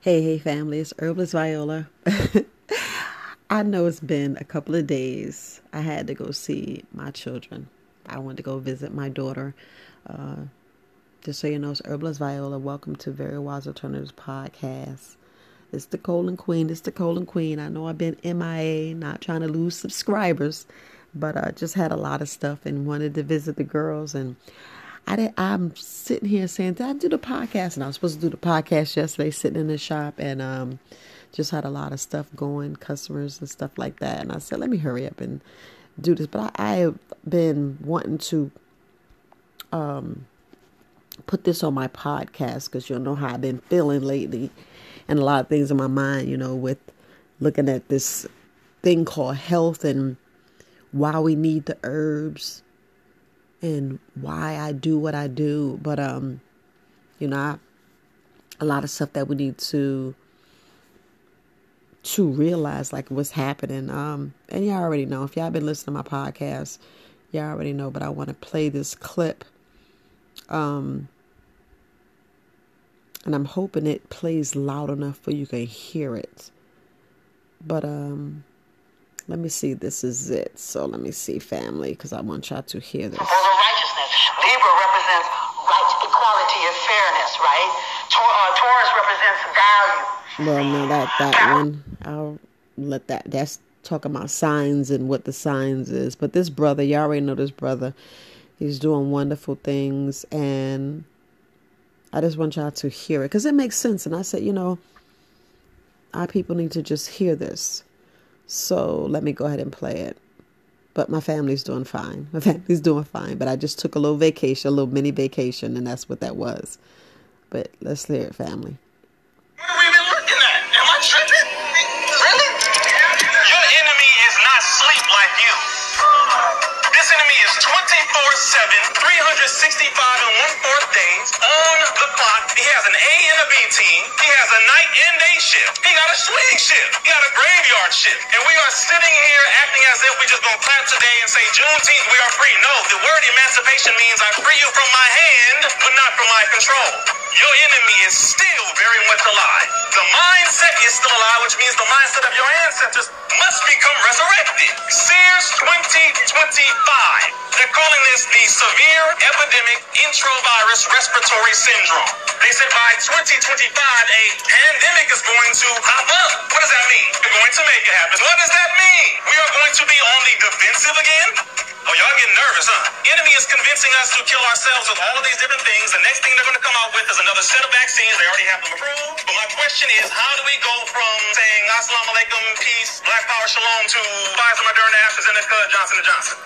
Hey, hey, family, it's Herbalist Viola. I know it's been a couple of days. I had to go see my children. I went to go visit my daughter. Uh, just so you know, it's Herbalist Viola. Welcome to Very Wise Alternatives Podcast. It's the Colon Queen. It's the Colon Queen. I know I've been MIA, not trying to lose subscribers, but I just had a lot of stuff and wanted to visit the girls and I did, I'm sitting here saying, did I do the podcast? And I was supposed to do the podcast yesterday, sitting in the shop, and um, just had a lot of stuff going, customers and stuff like that. And I said, let me hurry up and do this. But I, I have been wanting to um, put this on my podcast because you'll know how I've been feeling lately, and a lot of things in my mind, you know, with looking at this thing called health and why we need the herbs and why I do what I do. But um, you know, I, a lot of stuff that we need to to realize like what's happening. Um, and y'all already know if y'all been listening to my podcast, y'all already know. But I want to play this clip. Um, and I'm hoping it plays loud enough for you can hear it. But um, let me see. This is it. So let me see, family, because I want y'all to hear this. righteousness. Libra represents right, equality, and fairness. Right. uh, Taurus represents value. Well, no, that that one. I'll let that. That's talking about signs and what the signs is. But this brother, y'all already know this brother. He's doing wonderful things, and I just want y'all to hear it because it makes sense. And I said, you know, our people need to just hear this. So let me go ahead and play it. But my family's doing fine. My family's doing fine. But I just took a little vacation, a little mini vacation, and that's what that was. But let's hear it, family. What have we been looking at? Am I tripping? Really? Your enemy is not sleep like you. This enemy is 24 7, 365 and one fourth days on the clock. He has an A and a B team. He And we are sitting here acting as if we just gonna clap today and say Juneteenth, we are free. No, the word emancipation means I free you from my hand, but not from my control. Your enemy is still very much alive. The mindset is still alive, which means the mindset of your ancestors must become resurrected. Sears 2025. They're calling this the severe epidemic enterovirus respiratory syndrome. They said by 2025, a pandemic is going to pop up. What does that mean? We're going to make it happen. What does that mean? We are going to be on the defensive again? Oh, y'all getting nervous, huh? Enemy is convincing us to kill ourselves with all of these different things. The next thing they're going to come out with is another set of vaccines. They already have them approved. But my question is, how do we go from saying Assalamu alaikum, peace, power, shalom, to Pfizer, Moderna, AstraZeneca, Johnson & Johnson?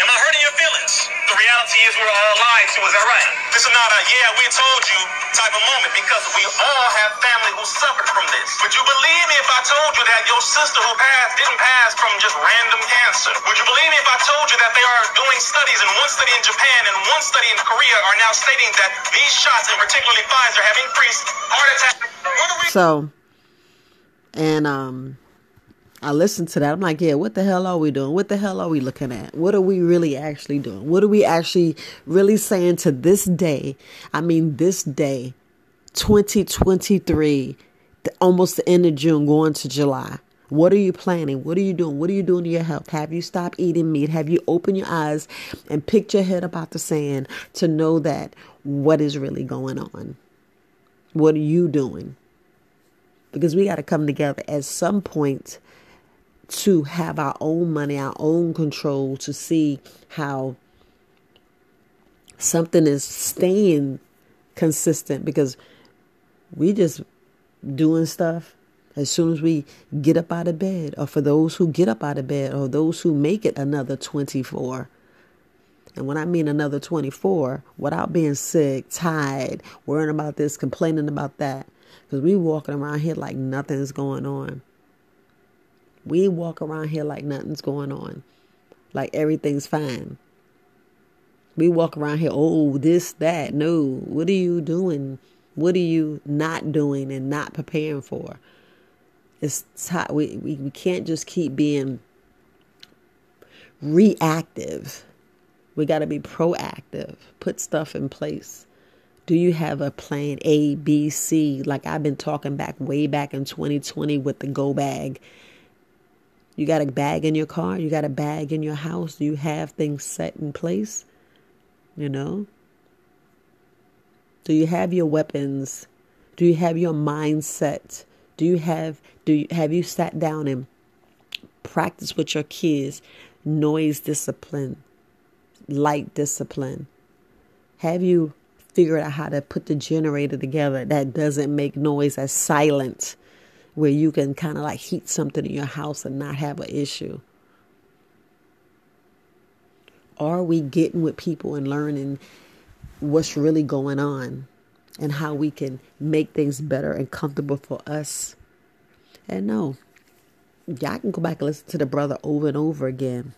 Am I hurting your feelings? The reality is we're all lied to, is that right? This is not a yeah, we told you type of moment because we all have family who suffered from this. Would you believe me if I told you that your sister who passed didn't pass from just random cancer? Would you believe me if I told you that they are doing studies and one study in Japan and one study in Korea are now stating that these shots, and particularly Pfizer, have increased heart attack? So, and um, I listened to that. I'm like, yeah, what the hell are we doing? What the hell are we looking at? What are we really actually doing? What are we actually really saying to this day? I mean, this day, 2023, almost the end of June, going to July. What are you planning? What are you doing? What are you doing to your health? Have you stopped eating meat? Have you opened your eyes and picked your head about the sand to know that what is really going on? What are you doing? Because we got to come together at some point to have our own money, our own control, to see how something is staying consistent because we just doing stuff as soon as we get up out of bed, or for those who get up out of bed, or those who make it another 24. And when I mean another 24, without being sick, tired, worrying about this, complaining about that, because we walking around here like nothing's going on. We walk around here like nothing's going on, like everything's fine. We walk around here, oh, this, that. No, what are you doing? What are you not doing and not preparing for? It's t- we, we, we can't just keep being reactive. We got to be proactive, put stuff in place, Do you have a plan A, B, C? Like I've been talking back way back in 2020 with the go bag. You got a bag in your car? You got a bag in your house? You have things set in place? You know? Do you have your weapons? Do you have your mindset? Do you have do you have you sat down and practice with your kids noise discipline, light discipline? Have you figured out how to put the generator together that doesn't make noise as silent where you can kind of like heat something in your house and not have an issue? Are we getting with people and learning what's really going on and how we can make things better and comfortable for us? And no, y'all can go back and listen to the brother over and over again.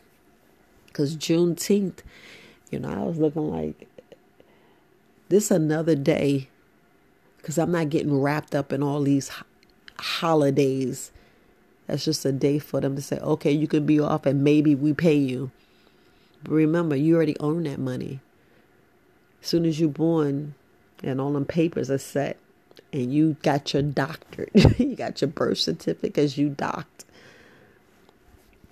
Because Juneteenth, you know, I was looking like this another day because I'm not getting wrapped up in all these holidays. That's just a day for them to say, okay, you can be off and maybe we pay you. But remember, you already own that money. As soon as you're born and all them papers are set and you got your doctorate, you got your birth certificate because you docked.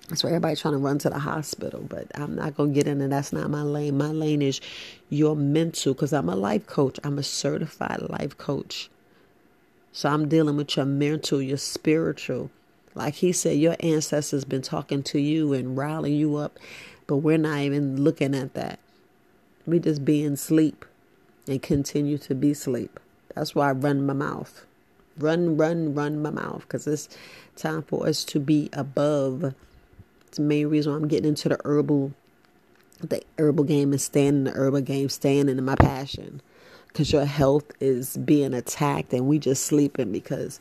That's why everybody's trying to run to the hospital, but I'm not gonna get into that's not my lane. My lane is your mental, because I'm a life coach. I'm a certified life coach. So I'm dealing with your mental, your spiritual. Like he said, your ancestors been talking to you and riling you up, but we're not even looking at that. We just be in sleep and continue to be sleep. That's why I run my mouth. Run, run, run my mouth because it's time for us to be above it's the main reason I'm getting into the herbal, the herbal game and staying in the herbal game, staying in my passion. Because your health is being attacked and we just sleeping because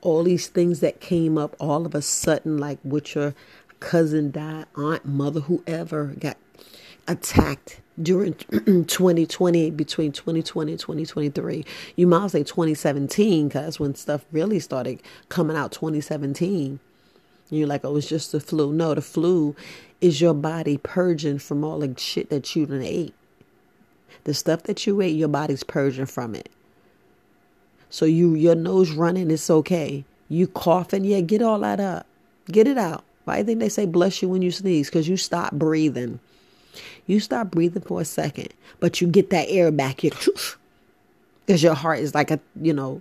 all these things that came up all of a sudden, like with your cousin died, aunt, mother, whoever got attacked during 2020, between 2020 and 2023. You might say 2017 because when stuff really started coming out 2017. You're like, oh, it's just the flu. No, the flu is your body purging from all the shit that you done ate. The stuff that you ate, your body's purging from it. So you your nose running, it's okay. You coughing, yeah, get all that up. Get it out. Why do think they say bless you when you sneeze? Because you stop breathing. You stop breathing for a second, but you get that air back. You because your heart is like a you know,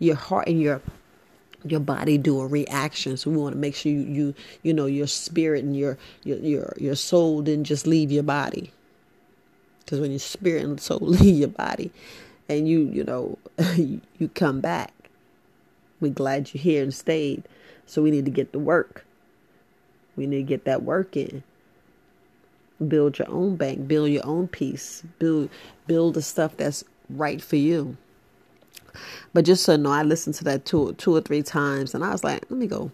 your heart and your your body do a reaction so we want to make sure you you you know your spirit and your your your, your soul didn't just leave your body because when your spirit and soul leave your body and you you know you come back we're glad you're here and stayed. So we need to get to work. We need to get that work in. Build your own bank. Build your own peace. Build build the stuff that's right for you. But just so you know, I listened to that two two or three times, and I was like, let me go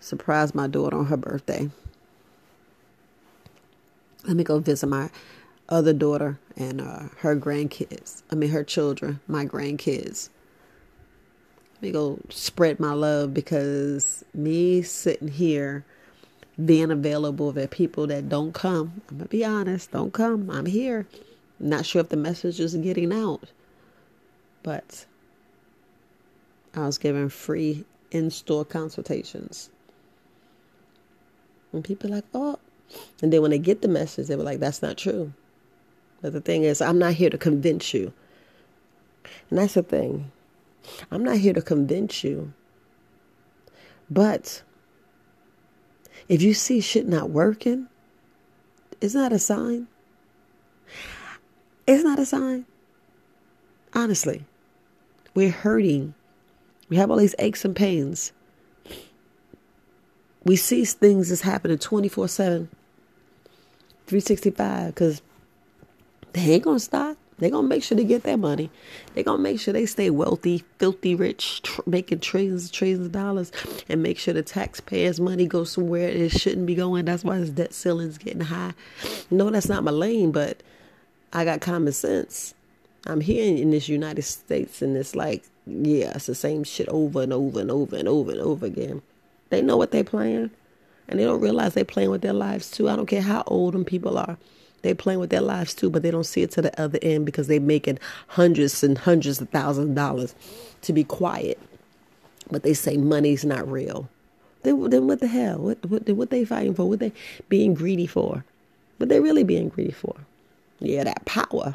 surprise my daughter on her birthday. Let me go visit my other daughter and uh, her grandkids. I mean, her children, my grandkids. Let me go spread my love because me sitting here being available for people that don't come. I'm gonna be honest, don't come. I'm here. not sure if the message is getting out. But I was given free in store consultations. And people like, oh. And then when they get the message, they were like, that's not true. But the thing is, I'm not here to convince you. And that's the thing. I'm not here to convince you. But if you see shit not working, isn't that a sign? It's not a sign. Honestly. We're hurting. We have all these aches and pains. We see things that's happening 24 7, 365, because they ain't to stop. They're going to make sure they get their money. They're going to make sure they stay wealthy, filthy rich, tr- making trillions and trillions of dollars, and make sure the taxpayers' money goes somewhere it shouldn't be going. That's why this debt ceiling's getting high. No, that's not my lane, but I got common sense. I'm here in this United States and it's like, yeah, it's the same shit over and over and over and over and over again. They know what they're playing and they don't realize they're playing with their lives too. I don't care how old them people are. They playing with their lives too, but they don't see it to the other end because they're making hundreds and hundreds of thousands of dollars to be quiet. But they say money's not real. Then, then what the hell? What what what they fighting for? What they being greedy for? What they really being greedy for? Yeah, that power.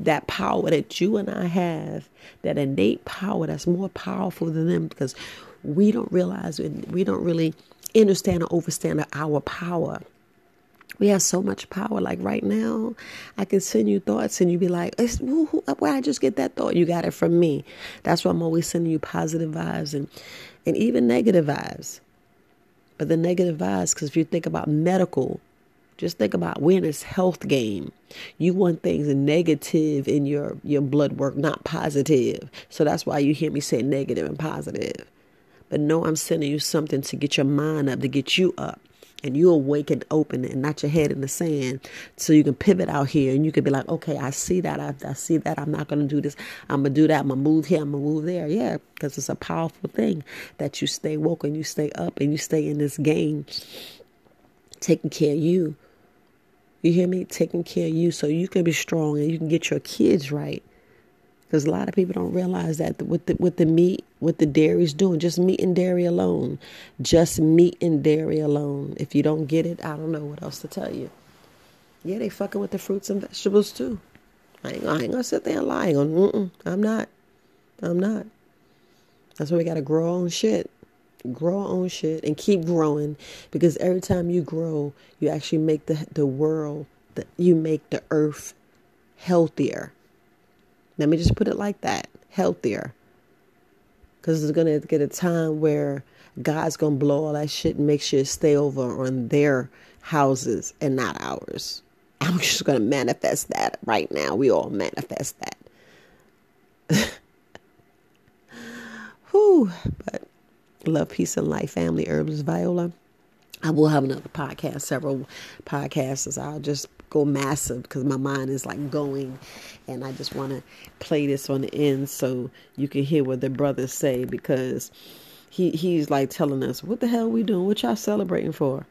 That power that you and I have, that innate power that's more powerful than them because we don't realize we don't really understand or understand our power. We have so much power. Like right now, I can send you thoughts and you be like, where I just get that thought? You got it from me. That's why I'm always sending you positive vibes and, and even negative vibes. But the negative vibes, because if you think about medical, just think about in this health game. You want things negative in your, your blood work, not positive. So that's why you hear me say negative and positive. But no, I'm sending you something to get your mind up, to get you up and you awake and open and not your head in the sand so you can pivot out here and you can be like okay i see that. I, I see that. I'm not going to do this. I'm going to do that. I'm going to move here. I'm going to move there. Yeah because it's a powerful thing that you stay woke and you stay up and you stay in this game taking care of you. You hear me? Taking care of you so you can be strong and you can get your kids right because a lot of people don't realize that with the with the meat, what the dairy's doing, just meat and dairy alone, just meat and dairy alone. If you don't get it, I don't know what else to tell you. Yeah, they fucking with the fruits and vegetables too. I ain't, I ain't gonna sit there and lie. On, I'm not. I'm not. That's why we gotta grow our own shit. Grow our own shit and keep growing because every time you grow, you actually make the the world, the, you make the earth healthier. Let me just put it like that healthier. Because it's going to get a time where God's going to blow all that shit and make sure it stay over on their houses and not ours. I'm just going to manifest that right now. We all manifest that. Whew. But love, peace, and life, family, herbs, Viola. I will have another podcast, several podcasts. I'll just go massive because my mind is like going and I just want to play this on the end so you can hear what the brothers say because he he's like telling us what the hell we doing? What y'all celebrating for?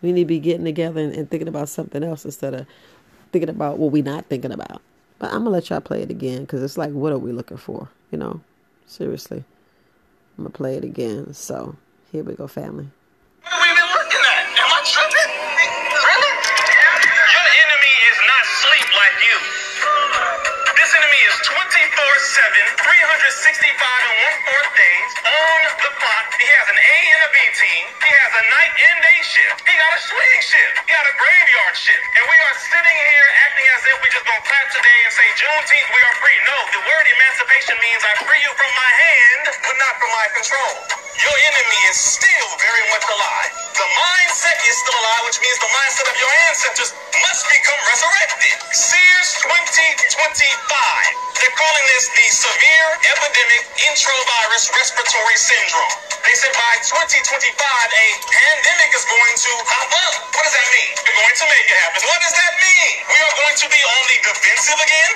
We need to be getting together and, and thinking about something else instead of thinking about what we not thinking about. But I'm gonna let y'all play it again because it's like what are we looking for you know? Seriously. I'm gonna play it again. So here we go family verse 7, 365 and one fourth days on the clock. He has an A and a B team. He has a night and day shift. He got a swing shift. He got a graveyard shift. And we are sitting here acting as if we just gonna clap today and say Juneteenth we are free. No, the word emancipation means I free you from my hand, but not from my control. Your enemy is still very much alive. The mindset is still alive, which means the mindset of your ancestors must become resurrected. Sears 2025 enterovirus respiratory syndrome. They said by 2025, a pandemic is going to pop up. What does that mean? We're going to make it happen. What does that mean? We are going to be on the defensive again?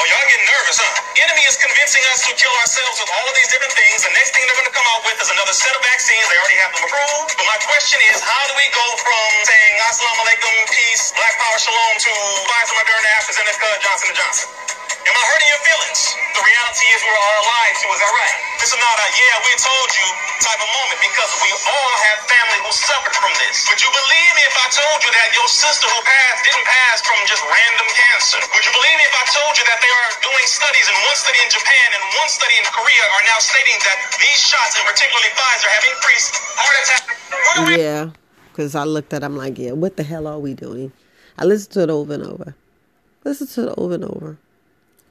Oh, y'all getting nervous, huh? Enemy is convincing us to kill ourselves with all of these different things. The next thing they're going to come out with is another set of vaccines. They already have them approved. But my question is, how do we go from saying Assalamu alaikum, peace, black power, shalom to Pfizer, Moderna, AstraZeneca, Johnson & Johnson? Am I hurting your feelings? The reality is we're all lied to, is that right? This is not a yeah, we told you type of moment because we all have family who suffered from this. Would you believe me if I told you that your sister who passed didn't pass from just random cancer? Would you believe me if I told you that they are doing studies and one study in Japan and one study in Korea are now stating that these shots, and particularly Pfizer, have increased heart attack? Yeah, because I looked at I'm like, yeah, what the hell are we doing? I listened to it over and over. Listen to it over and over.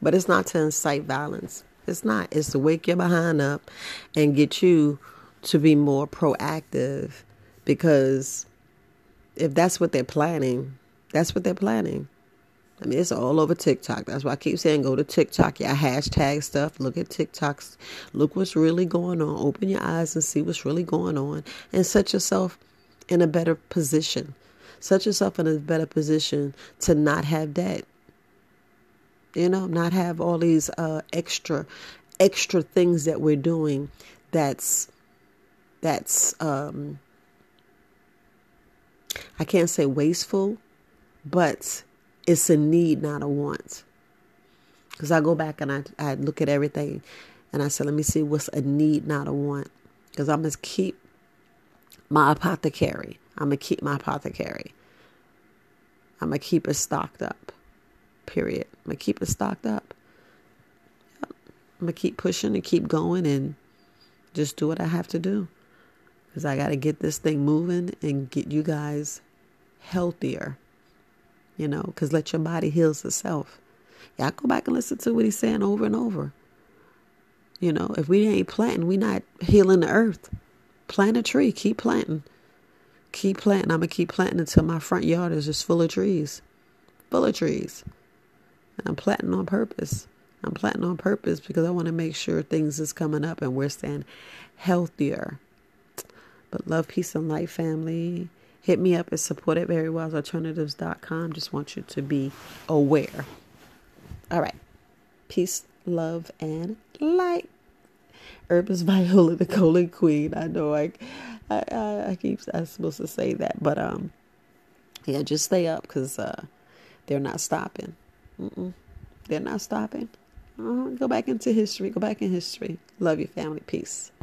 But it's not to incite violence. It's not. It's to wake your behind up and get you to be more proactive because if that's what they're planning, that's what they're planning. I mean, it's all over TikTok. That's why I keep saying go to TikTok. Yeah, hashtag stuff. Look at TikToks. Look what's really going on. Open your eyes and see what's really going on and set yourself in a better position. Set yourself in a better position to not have debt you know not have all these uh, extra extra things that we're doing that's that's um I can't say wasteful, but it's a need, not a want. Because I go back and I, I look at everything and I say, let me see what's a need, not a want. Because I must keep my apothecary. I'm going to keep my apothecary. I'm going to keep it stocked up. Period. I'm to keep it stocked up. I'm to keep pushing and keep going and just do what I have to do. Because I got to get this thing moving and get you guys healthier. You know, because let your body heal itself. Y'all go back and listen to what he's saying over and over. You know, if we ain't planting, we not healing the earth. Plant a tree. Keep planting. Keep planting. I'm to keep planting until my front yard is just full of trees. Full of trees. I'm planting on purpose. I'm planting on purpose because I want to make sure things is coming up and we're staying healthier. But love, peace, and light, family. Hit me up at support at verywisealternatives.com. Just want you to be aware. All right. Peace, love, and light. Herbis Viola, the colon queen. I know I, I, I keep I'm supposed to say that, but um, yeah, just stay up because uh, they're not stopping. Mm-mm. They're not stopping. Uh, go back into history. Go back in history. Love your family. Peace.